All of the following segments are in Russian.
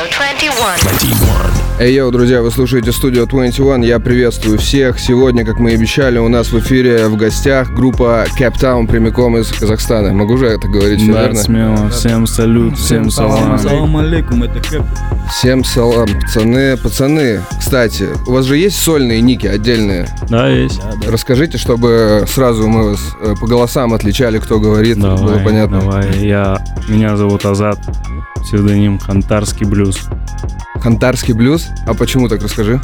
Radio 21. 21. Эй, йоу, друзья, вы слушаете студию 21, я приветствую всех. Сегодня, как мы и обещали, у нас в эфире в гостях группа Cape прямиком из Казахстана. Могу же это говорить, все Да, верно? смело. Всем салют, всем салам. Салам алейкум, это Кэп. Всем салам, пацаны, пацаны. Кстати, у вас же есть сольные ники отдельные? Да, есть. Расскажите, чтобы сразу мы вас э, по голосам отличали, кто говорит, было Давай, понятно. давай. Я, меня зовут Азат, псевдоним Хантарский блюз. Хантарский блюз? А почему так, расскажи?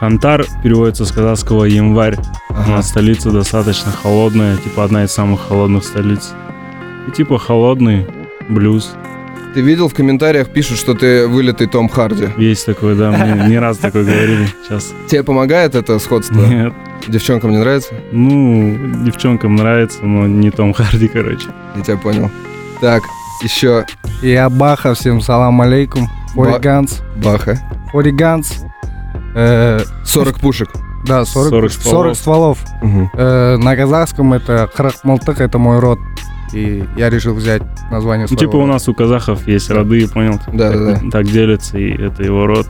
Хантар переводится с казахского январь. У Ага. нас столица достаточно холодная, типа одна из самых холодных столиц. И типа холодный блюз. Ты видел в комментариях пишут, что ты вылитый Том Харди. Есть такой, да, мне не раз такое говорили. Сейчас Тебе помогает это сходство? нет. Девчонкам не нравится? Ну, девчонкам нравится, но не Том Харди, короче. Я тебя понял. Так, еще Я Баха, всем салам алейкум. Ба- Фориганс. Баха. Фориганс. Э, 40 пушек. да, 40, 40 40 стволов. стволов. Мгм. Э, на казахском это Храхмалтык, это мой род. И я решил взять название Ну, своего типа у нас у казахов есть роды, понял? Да, так, да, да. так делятся, и это его род.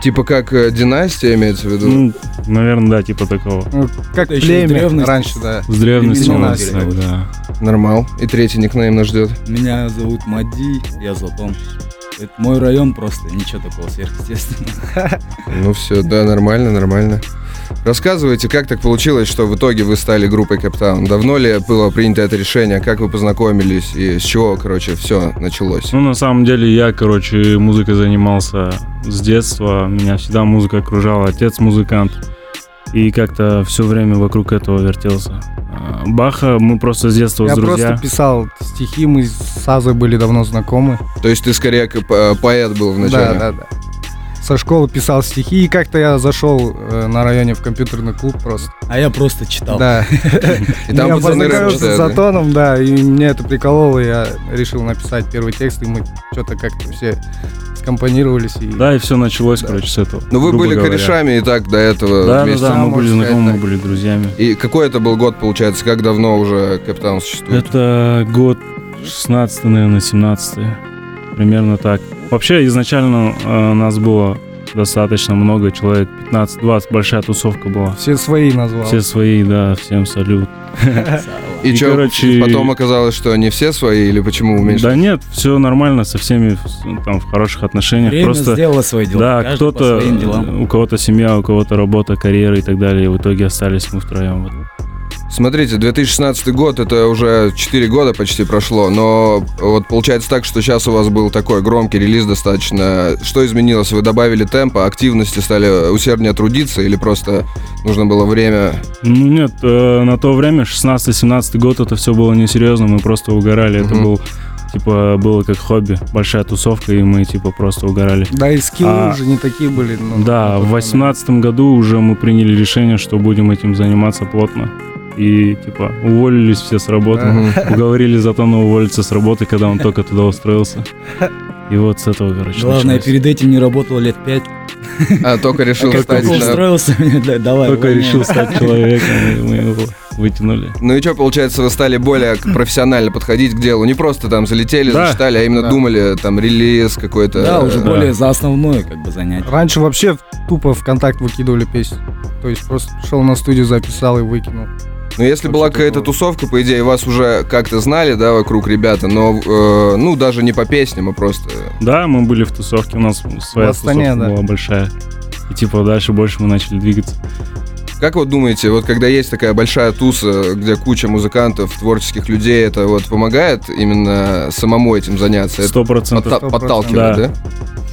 Типа как э, династия имеется в виду? Ну, наверное, да, типа такого. Ну, как Это племя с древности. раньше, да. С древности у нас да. Нормал. И третий никнейм нас ждет. Меня зовут Мади, я Затон. Это мой район просто, ничего такого сверхъестественного. Ну все, да, нормально, нормально. Рассказывайте, как так получилось, что в итоге вы стали группой Каптаун? Давно ли было принято это решение? Как вы познакомились? И с чего, короче, все началось? Ну, на самом деле, я, короче, музыкой занимался с детства. Меня всегда музыка окружала. Отец музыкант. И как-то все время вокруг этого вертелся. А, Баха мы просто с детства Я друзья. просто писал стихи, мы с Азой были давно знакомы. То есть ты скорее как по- поэт был вначале? Да, да, да. Со школы писал стихи, и как-то я зашел э, на районе в компьютерный клуб просто. А я просто читал. Да. И там я познакомился с читают, да? Затоном, да, и меня это прикололо, я решил написать первый текст, и мы что-то как-то все скомпонировались. И... Да, и все началось, Да. короче, с этого. Ну вы были говоря. корешами и так до этого Да, да, вместе. да, мы были знакомы, мы были друзьями. И какой это был год, получается? Как давно уже Каптаун существует? Это год 16 наверное, 17 Примерно так. Вообще, изначально э, нас было достаточно много, человек 15-20, большая тусовка была. Все свои назвал. Все свои, да, всем салют. И, И, чё, короче- потом оказалось, что не все свои или почему уменьшилось? Да нет, все нормально, со всеми в- там в хороших отношениях. Время Просто сделало свои дела. да, кто-то, делам. у кого-то семья, у кого-то работа, карьера и так далее. И в итоге остались мы втроем. Вот. Смотрите, 2016 год, это уже 4 года почти прошло, но вот получается так, что сейчас у вас был такой громкий релиз достаточно. Что изменилось? Вы добавили темпа, активности, стали усерднее трудиться или просто нужно было время? Ну нет, э, на то время, 16-17 год, это все было несерьезно, мы просто угорали. Это Мгм. был, типа, было как хобби, большая тусовка, и мы, типа, просто угорали. Да, и скиллы А, уже не такие были. ну, Да, в восемнадцатом году уже мы приняли решение, что будем этим заниматься плотно. И, типа, уволились все с работы. Уговорили Затона уволиться с работы, когда он только туда устроился. И вот с этого, короче, Главное, началось. перед этим не работал лет пять. А, только решил Как стать... только устроился, мне, да, давай. Только увольняй. решил стать человеком, и мы его вытянули. Ну и что, получается, вы стали более профессионально подходить к делу? Не просто там залетели, Да. зачитали, а именно Да. думали, там, релиз какой-то. Да, уже Да. более за основное как бы занятие. Раньше вообще тупо в контакт выкидывали песню. То есть просто шел на студию, записал и выкинул. Ну, если была какая-то тусовка, по идее, вас уже как-то знали, да, вокруг ребята, но, э, ну, даже не по песням, а просто... Да, мы были в тусовке, у нас своя В Астане, тусовка да. была большая. И типа дальше больше мы начали двигаться. Как вы думаете, вот когда есть такая большая туса, где куча музыкантов, творческих людей, это вот помогает именно самому этим заняться? Это Сто процентов. подта- подталкивает, да? Да.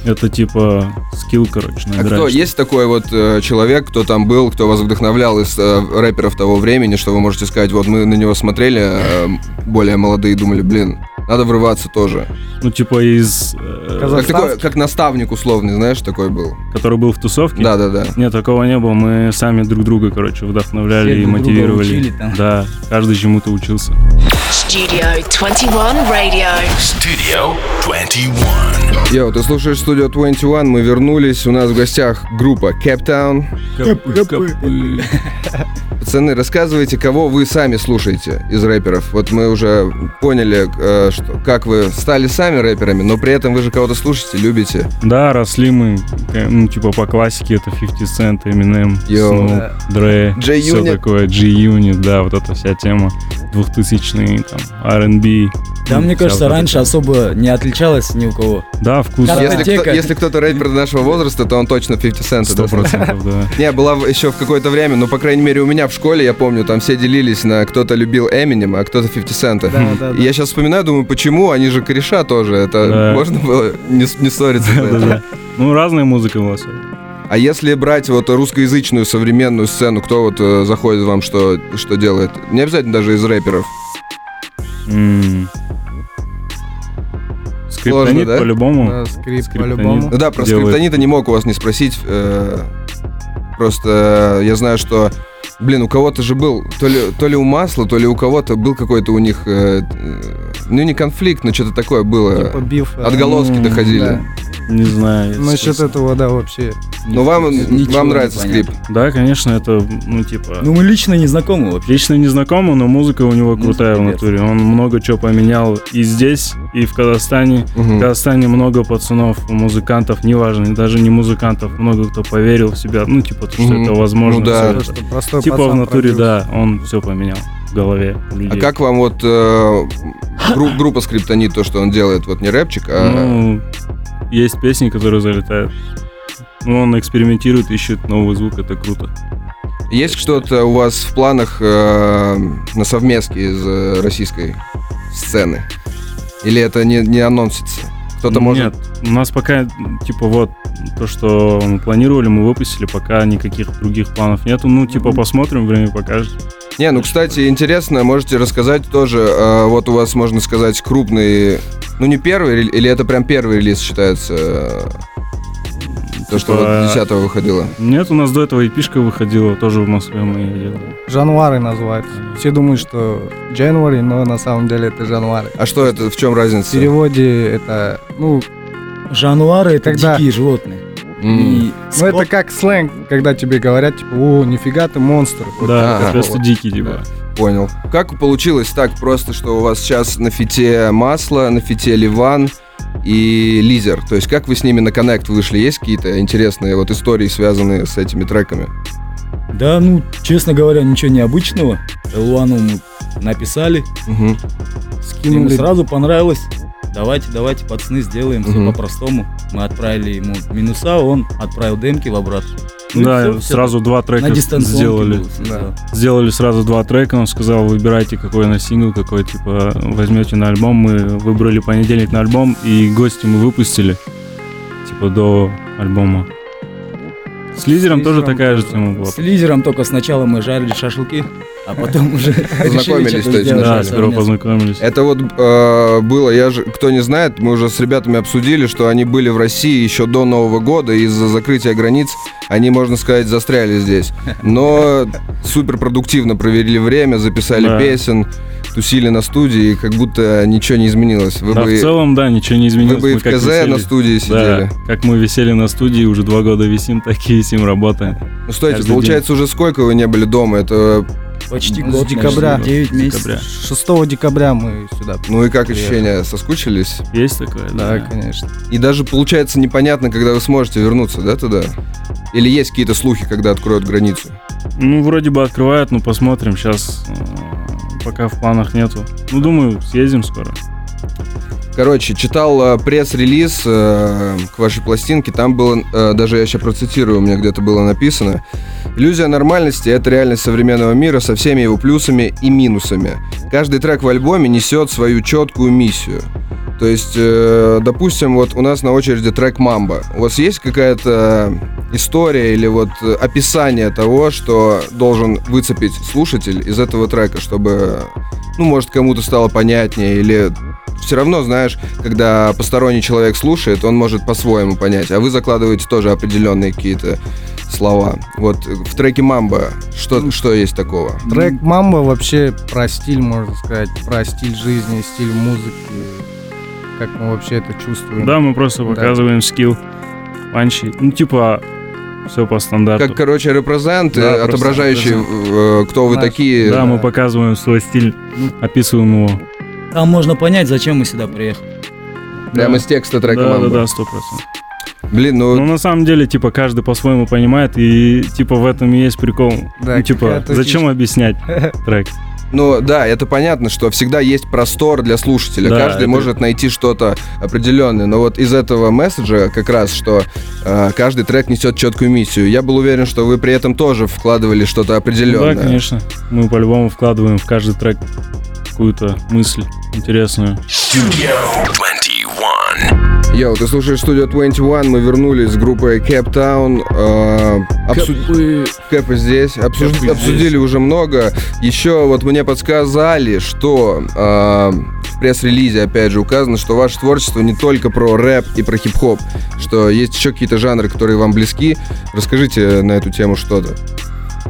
Это типа скилл, короче, А набирать. кто, есть такой вот э, человек, кто там был, кто вас вдохновлял из э, рэперов того времени, что вы можете сказать, вот мы на него смотрели, э, более молодые, думали, блин, надо врываться тоже. Ну, типа из... э, Как, такой, как наставник условный, знаешь, такой был. который был в тусовке? Да-да-да. Нет, такого не было. Мы сами друг друга, короче, вдохновляли Все и друг друга мотивировали. учили там. Да, каждый чему-то учился. Studio 21 Radio. Studio 21. Йоу, ты слушаешь студию 21, мы вернулись, у нас в гостях группа Cape Town. Пацаны, рассказывайте, кого вы сами слушаете из рэперов. Вот мы уже поняли, э, что, как вы стали сами рэперами, но при этом вы же кого-то слушаете, любите. Да, росли мы, ну, типа, по классике, это 50 Cent, Eminem, Йоу. Snoop, Dre, все такое, G-Unit, да, вот эта вся тема, 2000-е, там, R&B. Да, ну, мне кажется, вот раньше особо не отличалось ни у кого. Да, вкус. Если, кто, если кто-то рэпер нашего возраста, то он точно 50 Cent. Сто процентов, да. Не, была еще в какое-то время, ну, по крайней мере, у меня в школе, я помню, там все делились на кто-то любил Эминем, а кто-то 50 Cent. Да, да, И да. я сейчас вспоминаю, думаю, почему? Они же кореша тоже. Это Да. можно было не, не ссориться. это? Да-да. Ну, разная музыка была. всё. А если брать вот русскоязычную современную сцену, кто вот э, заходит вам, что, что делает? Не обязательно даже из рэперов. М. Скриптонит да? по-любому. Да, скрип Скриптонит. по-любому. Ну да, про Делает. скриптонита не мог у вас не спросить. э, Просто я знаю, что, блин, у кого-то же был, то ли, то ли у Масла, то ли у кого-то был какой-то у них, э, э, ну не конфликт, но что-то такое было. Типа биф. э, Отголоски доходили. да. Не знаю. если Насчет этого, да, вообще. Ну вам, вам нравится скрип. Да, конечно, это, ну, типа... Ну, мы лично не знакомы вообще. Лично не знакомы, но музыка у него Музыка крутая в натуре. Он много чего поменял и здесь, и в Казахстане. В Мгм. Казахстане много пацанов, музыкантов, неважно, даже не музыкантов, много кто поверил в себя, ну, типа, то, что Мгм. это возможно. Ну да. всё То, это. что простой Типа в натуре, продюсер. да, он все поменял в голове у А людей. как вам вот э, гру- группа скриптонит, то, что он делает, вот не рэпчик, а... Ну, есть песни, которые залетают. Ну, он экспериментирует, ищет новый звук, это круто. Есть что-то у вас в планах э, на совместке из э, российской сцены? Или это не, не анонсится? Кто-то может... Нет, у нас пока, типа, вот, то, что мы планировали, мы выпустили, пока никаких других планов нету. Ну, типа, посмотрим, время покажет. Не, ну, кстати, интересно, можете рассказать тоже, э, вот у вас, можно сказать, крупный, ну, не первый, или это прям первый релиз считается, э, то, что Типа, вот 10 выходило? Нет, у нас до этого эпишка выходила, тоже в Москве мы ее делали. Жануары называется. Все думают, что January, но на самом деле это Жануары. А что это, в чем В разница? переводе это, ну, Жануары — это Когда- дикие животные. И ну это как сленг, когда тебе говорят, типа, о, нифига ты монстр. Вот Да, вот. дикий, типа. Понял. Как получилось так просто, что у вас сейчас на фите масло, на фите Ливан и Лизер? То есть как вы с ними на коннект вышли? Есть какие-то интересные вот истории, связанные с этими треками? Да, ну, честно говоря, ничего необычного. Луану мы написали, ему скинули. сразу понравилось. Давайте, давайте, пацаны, сделаем все по-простому. Мы отправили ему минуса, он отправил демки в обратно. Ну да, всё, всё сразу два трека сделали. было да. Сделали сразу два трека, он сказал, выбирайте какой на сингл, какой, типа, возьмете на альбом. Мы выбрали понедельник на альбом, и гости мы выпустили, типа, до альбома. С лидером С тоже Лизером такая же тоже. тема была. С лидером только сначала мы жарили шашлыки, а потом уже Познакомились, то есть, Да, сперва познакомились. Это вот э, было, я же, кто не знает, мы уже с ребятами обсудили, что они были в России еще до Нового года, из-за закрытия границ они, можно сказать, застряли здесь. Но супер продуктивно провели время, записали Да. песен, тусили на студии, как будто ничего не изменилось. Вы да, бы, в целом, да, ничего не вы изменилось. бы и Мы в КЗ висели- на студии сидели. Да, как мы висели на студии, уже два года висим, так и висим, работаем. Ну, стойте, Каждый получается, уже сколько вы не были дома? Это, Почти С год, декабря. 9 месяцев. Декабря. 6 декабря мы сюда. ну и как приехали. ощущения? Соскучились? Есть такое? Да, конечно. И даже, получается, непонятно, когда вы сможете вернуться, да, туда? Или есть какие-то слухи, когда откроют границу? Ну, вроде бы открывают, но посмотрим. Сейчас пока в планах нету. Ну, думаю, съездим скоро. Короче, читал э, пресс-релиз э, к вашей пластинке, там было, э, даже я сейчас процитирую, у меня где-то было написано, «Иллюзия нормальности — это реальность современного мира со всеми его плюсами и минусами. Каждый трек в альбоме несет свою четкую миссию». То есть, э, допустим, вот у нас на очереди трек «Мамба». У вас есть какая-то история или вот описание того, что должен выцепить слушатель из этого трека, чтобы, ну, может, кому-то стало понятнее или все равно, знаешь, когда посторонний человек слушает, он может по-своему понять, а вы закладываете тоже определенные какие-то слова. Вот э, в треке «Мамба» что, что есть такого? Трек «Мамба» вообще про стиль, можно сказать, про стиль жизни, стиль музыки, как мы вообще это чувствуем. Да, мы просто Да. показываем скилл панчи. Ну, типа, все по стандарту. Как, короче, репрезент, Да, э, отображающий, репрезент. э, кто вы Наш- такие. да, мы показываем свой стиль, описываем его. Там можно понять, зачем мы сюда приехали. Прямо Да. из текста трека Да, да, да, сто процентов. Блин, ну, Ну, на самом деле, типа, каждый по-своему понимает, и, типа, в этом и есть прикол. Да, ну, типа, зачем фишка. объяснять трек? ну, да, это понятно, что всегда есть простор для слушателя. Да, Каждый это- может найти что-то определенное. Но вот из этого месседжа как раз, что э, каждый трек несет четкую миссию. Я был уверен, что вы при этом тоже вкладывали что-то определенное. Да, конечно. Мы по-любому вкладываем в каждый трек какую-то мысль интересную. Studio 21. Йоу, ты слушаешь студию 21, мы вернулись с группой Cape Town. обсуд... Кэпы здесь. Обсуж- Кэпы Обсудили здесь. уже много. Еще вот мне подсказали, что э, в пресс-релизе, опять же, указано, что ваше творчество не только про рэп и про хип-хоп, что есть еще какие-то жанры, которые вам близки. Расскажите на эту тему что-то.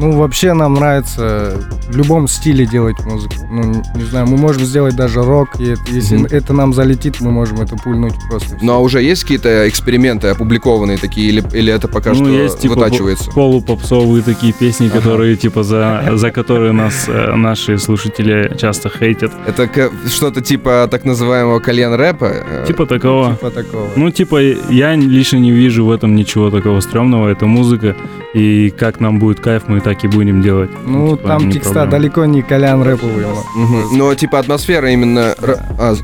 Ну, вообще нам нравится в любом стиле делать музыку. Ну, не знаю, мы можем сделать даже рок, и это- если Мгм. это нам залетит, мы можем это пульнуть просто. Ну а уже есть какие-то эксперименты опубликованные такие, или, или это пока ну, что есть, типа, вытачивается? по- полупопсовые такие песни, Ага. которые, типа, за, за которые нас э, наши слушатели часто хейтят. Это что-то типа так называемого кальян рэпа? э, Типа такого. Типа такого. Ну, типа, я лично не вижу в этом ничего такого стрёмного. Это музыка, и как нам будет кайф, мы так и будем делать. Ну, типа, там текста проблема. далеко не колян рэповые. Мгм. Но типа атмосфера именно... р- а,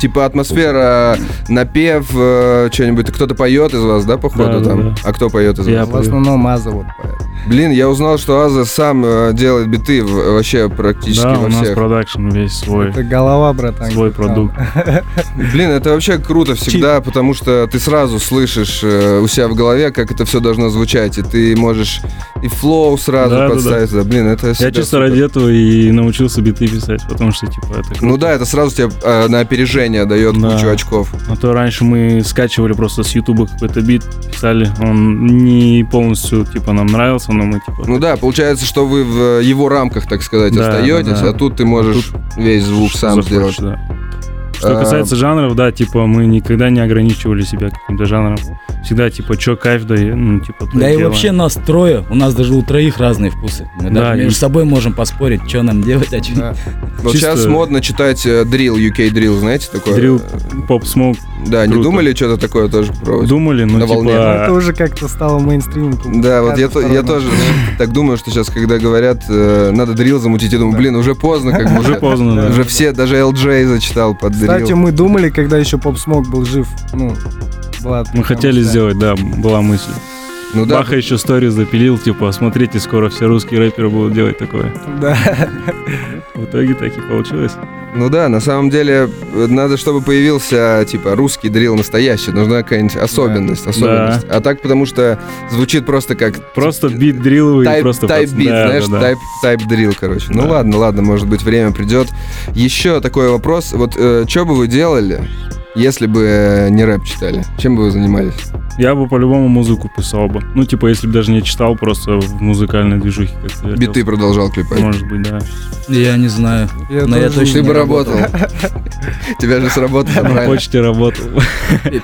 типа атмосфера, напев, э, что-нибудь. Кто-то поет из вас, да, походу Да, да, там? да. А кто поет из Я вас? В основном Аза вот поет. Блин, я узнал, что Аза сам э, делает биты вообще практически Да, во у нас всех. продакшн весь свой. Это голова, братан. Свой продукт. Блин, это вообще круто всегда, потому что ты сразу слышишь э, у себя в голове, как это все должно звучать, и ты можешь и flow сразу Да, да, да. подставить. Да, Блин, это Я чисто супер. ради этого и научился биты писать, потому что, типа, это круто. Ну да, это сразу тебе э, на опережение дает Да. кучу очков. А то раньше мы скачивали просто с Ютуба какой-то бит, писали. Он не полностью, типа, нам нравился, но мы, типа... Ну да, получается, что вы в его рамках, так сказать, Да, остаетесь, да, да. а тут ты можешь весь звук сам захочешь, сделать. да. Что А, касается жанров, да, типа, мы никогда не ограничивали себя каким-то жанром. Всегда, типа, чё кайф, да, и, ну, типа, Да и делаем. вообще нас трое, у нас даже у троих разные вкусы. Мы Да, даже между и- собой можем поспорить, что нам делать, а что Да. Вот чисто- сейчас модно читать дрил, UK дрил, знаете такое? Дрил, поп смоук Да, не думали что-то такое тоже пробовать? думали, но На волне. Ну, типа... Это уже как-то стало мейнстримом. Да, вот я, тоже так думаю, что сейчас, когда говорят, э, надо дрил замутить, я думаю, блин, уже поздно, как бы. Уже поздно, да. Уже все, даже LJ зачитал под Кстати, дрил. мы думали, когда еще Поп Смок был жив, ну, была Мы хотели да. сделать, да, была мысль. Ну да, Баха еще сторис запилил, типа, смотрите, скоро все русские рэперы будут делать такое. Да. В итоге так и получилось. Ну да, на самом деле, э, надо, чтобы появился, типа, русский дрил настоящий, нужна какая-нибудь особенность, особенность. А так, потому что звучит просто как... Просто бит дриловый, Тайп, просто... тайп бит, да, знаешь, да, да. тайп, тайп дрил, короче. Ну Да. ладно, ладно, может быть, время придет. Еще такой вопрос. Вот что бы вы делали, если бы э, не рэп читали? Чем бы вы занимались? Я бы по-любому музыку писал бы. Ну, типа, если бы даже не читал, просто в музыкальной движухе как-то вертелся. Биты продолжал клепать. Может быть, да. Я не знаю. Я Но я точно Ты бы работал. Тебя же с работы На почте работал.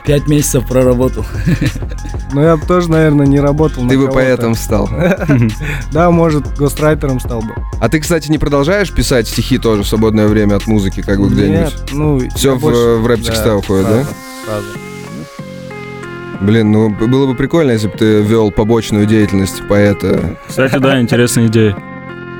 Пять месяцев проработал. Ну, я бы тоже, наверное, не работал Ты бы поэтом стал. Да, может, гострайтером стал бы. А ты, кстати, не продолжаешь писать стихи тоже в свободное время от музыки, как бы где-нибудь? Нет, ну... Всё я в- больше- в рэп-текста да, да? сразу, сразу. Блин, ну было бы прикольно, если бы ты вел побочную деятельность поэта. Кстати, да, интересная идея.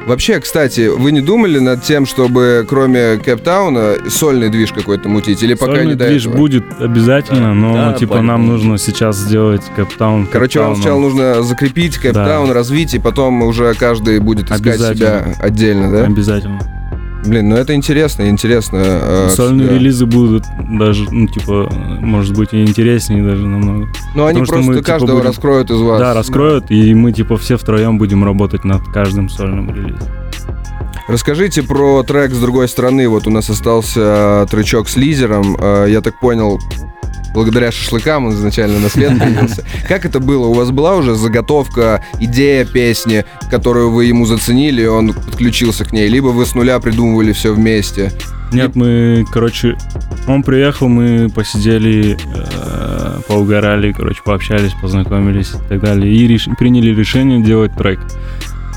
Вообще, кстати, вы не думали над тем, чтобы кроме Кэптауна сольный движ какой-то мутить? Или пока Сольный не до движ этого? будет обязательно, но, Да, типа, по-любому. нам нужно сейчас сделать Кэптаун. Короче, вам сначала нужно закрепить Кэптаун, развить, и потом уже каждый будет искать себя отдельно, да? Обязательно. Блин, ну это интересно, интересно. э, Сольные да. релизы будут даже, ну, типа, может быть, и интереснее даже намного. Ну они просто мы, типа, каждого будем- раскроют из вас. Да, раскроют, и мы, типа, все втроем будем работать над каждым сольным релизом. Расскажите про трек с другой стороны. Вот у нас остался тречок с лизером. Э, Я так понял, благодаря шашлыкам он изначально на свет появился. Как это было? У вас была уже заготовка, идея песни, которую вы ему заценили, и он подключился к ней? Либо вы с нуля придумывали все вместе? Нет, мы, короче, он приехал, мы посидели, э, поугорали, короче, пообщались, познакомились и так далее. И реш- приняли решение делать трек.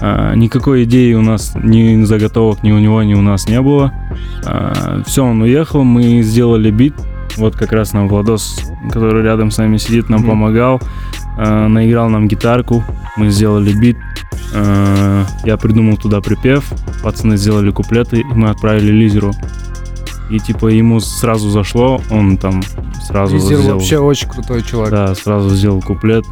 А, никакой идеи у нас, ни заготовок ни у него, ни у нас не было. все, он уехал, мы сделали бит. Вот как раз нам Владос, который рядом с нами сидит, нам Мгм. помогал. А, наиграл нам гитарку, мы сделали бит. А, я придумал туда припев, пацаны сделали куплеты, и мы отправили лизеру. И типа ему сразу зашло, он там сразу Визир сделал, вообще очень крутой чувак. да, сразу сделал куплет.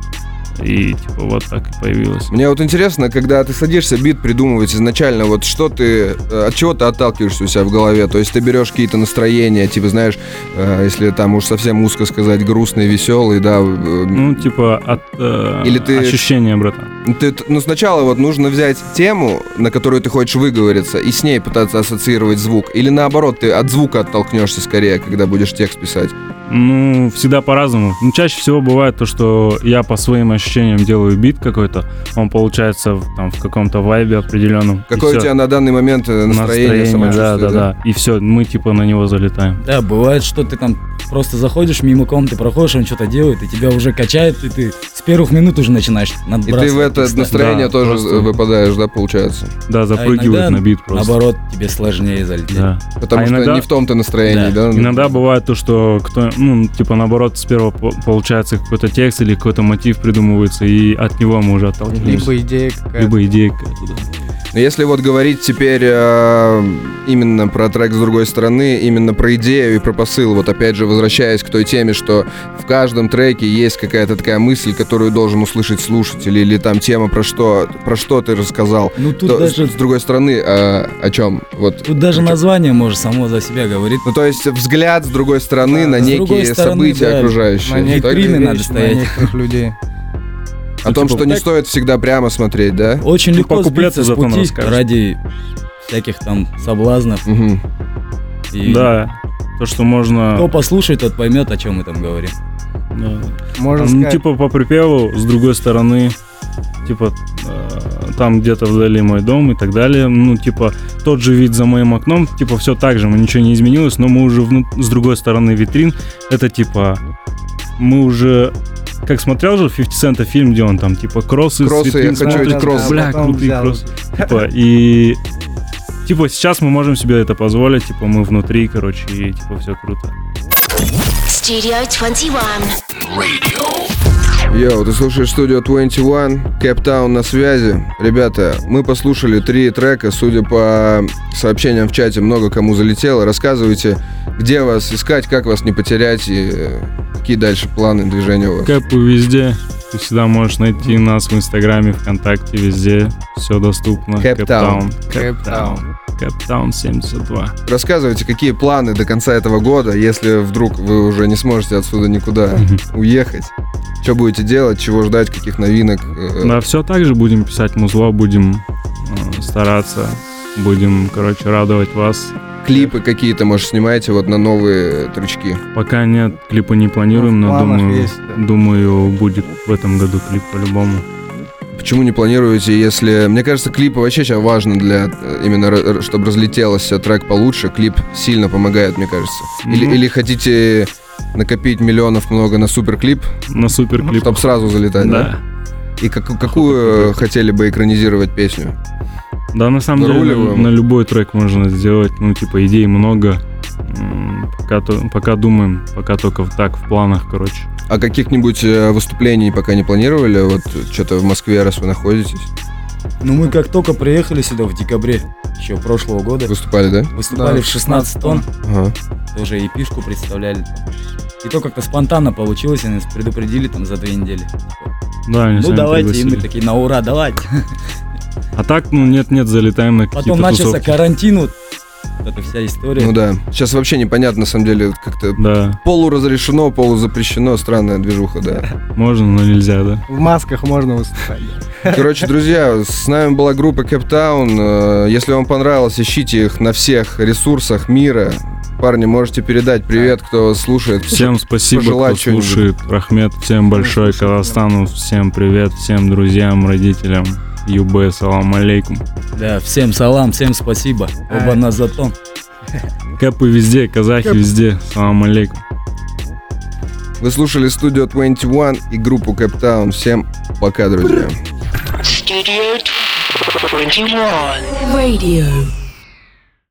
И типа вот так и появилось. Мне вот интересно, когда ты садишься бит придумывать изначально, вот что ты, э, от чего ты отталкиваешься у себя в голове? То есть ты берешь какие-то настроения, типа, знаешь, э, если там уж совсем узко сказать, грустный, веселый, да, э, Ну, типа от э, Или ты- ощущения, братан. Ты, ну, сначала вот нужно взять тему, на которую ты хочешь выговориться, и с ней пытаться ассоциировать звук. Или наоборот, ты от звука оттолкнешься скорее, когда будешь текст писать. Ну, всегда по-разному. Ну, чаще всего бывает то, что я по своим ощущениям делаю бит какой-то, он получается там в каком-то вайбе определенном. Какое у тебя на данный момент э, настроение, да, самочувствие, да, да. И все, мы типа на него залетаем. Да, бывает, что ты там просто заходишь мимо комнаты, проходишь, он что-то делает, и тебя уже качает, и ты с первых минут уже начинаешь И ты в это текста. настроение Да, тоже просто- выпадаешь, да, получается? Да, А запрыгивают иногда, на бит просто. Наоборот, тебе сложнее залететь. Да. Потому А что иногда- не в том-то настроении, да? Иногда бывает то, что кто, ну, типа наоборот, сперва по- получается какой-то текст или какой-то мотив придумывается, и от него мы уже отталкиваемся. Либо идея какая-то. Либо идея какая-то, да. Но если вот говорить теперь э, именно про трек с другой стороны, именно про идею и про посыл, вот опять же возвращаясь к той теме, что в каждом треке есть какая-то такая мысль, которую должен услышать слушатель, или там тема про что, про что ты рассказал. Ну тут То- даже, с, с другой стороны, э, о чем? Вот. тут даже название может само за себя говорит. Ну, то есть взгляд с другой стороны Да, на с некие стороны, события да, окружающие. На некоторые надо стоять. На некоторых людей. О том, типа, что не так- стоит всегда прямо смотреть, да? Очень Ну, легко сбиться с пути ради всяких там соблазнов. Да, то, что можно... Кто послушает, тот поймет, о чем мы там говорим. да. Можно Ну, сказать, типа по припеву, с другой стороны, типа э, там где-то вдали мой дом и так далее. Ну, типа, тот же вид за моим окном, типа, все так же, мы ничего не изменилось, но мы уже вну- с другой стороны витрин. Это типа, мы уже как смотрел же 50 Цента фильм, где он там, типа, кроссы, Кроссы, витрин я хочу смотрит, эти кроссы. Бля, крутые взял. кроссы. Типа, и... Типа, сейчас мы можем себе это позволить, типа, мы внутри, короче, и, типа, все круто. Studio 21. Radio. Yo, ты слушаешь студию 21, Кэптаун на связи. Ребята, мы послушали три трека, судя по сообщениям в чате, много кому залетело. Рассказывайте, где вас искать, как вас не потерять и э, какие дальше планы движения у вас. Кэпы везде. Ты всегда можешь найти нас в Инстаграме, ВКонтакте, везде. Все доступно. Кэптаун. Кэптаун. Кэптаун 72. Рассказывайте, какие планы до конца этого года, если вдруг вы уже не сможете отсюда никуда уехать. Что будете делать, чего ждать, каких новинок. э, Да, все так же будем писать музло, будем э, стараться, будем, короче, радовать вас. Клипы какие-то, может, снимаете вот на новые трючки. Пока нет, клипа не планируем, Ну, но думаю, есть, да. думаю, будет в этом году клип по-любому. Почему не планируете, если... Мне кажется, клипы вообще сейчас важно для... э, Именно, чтобы разлетелся трек получше. Клип сильно помогает, мне кажется. Или, Ну. или хотите накопить миллионов много на суперклип, На супер клип. чтобы сразу залетать, да? Да. И как- какую э, хотели бы экранизировать песню? Да, на самом деле, на, любой трек можно сделать. Ну, типа, идей много. Пока, то, пока думаем, пока только в- так, в планах, короче. А каких-нибудь э, выступлений пока не планировали? Вот что-то в Москве, раз вы находитесь. Ну мы как только приехали сюда в декабре еще прошлого года, Выступали, да? выступали Да, в 16 тонн, Ага. тоже и пишку представляли. И то как-то спонтанно получилось, они нас предупредили там за две недели. Да, они ну сами давайте, и пригласили. мы такие на ура, давайте. А так, ну, нет-нет, залетаем на какие-то Потом начался тусовки. карантин, вот эта вся история. Ну да. Сейчас вообще непонятно, на самом деле, как-то Да, полуразрешено, полузапрещено. Странная движуха, да. можно, но нельзя, да. В масках можно выступать. Короче, друзья, с нами была группа Кэптаун. Если вам понравилось, ищите их на всех ресурсах мира. Парни, можете передать привет, кто слушает. Всем спасибо, пожелать кто слушает. Рахмет, всем большой. Казахстану, всем привет, всем друзьям, родителям. Юбе, салам алейкум. Да, всем салам, всем спасибо. Оба Ай. на затон. Кэпы везде, казахи Кэп. везде, салам алейкум. Вы слушали студию 21 и группу Cape Всем пока, друзья. Studio 21. Radio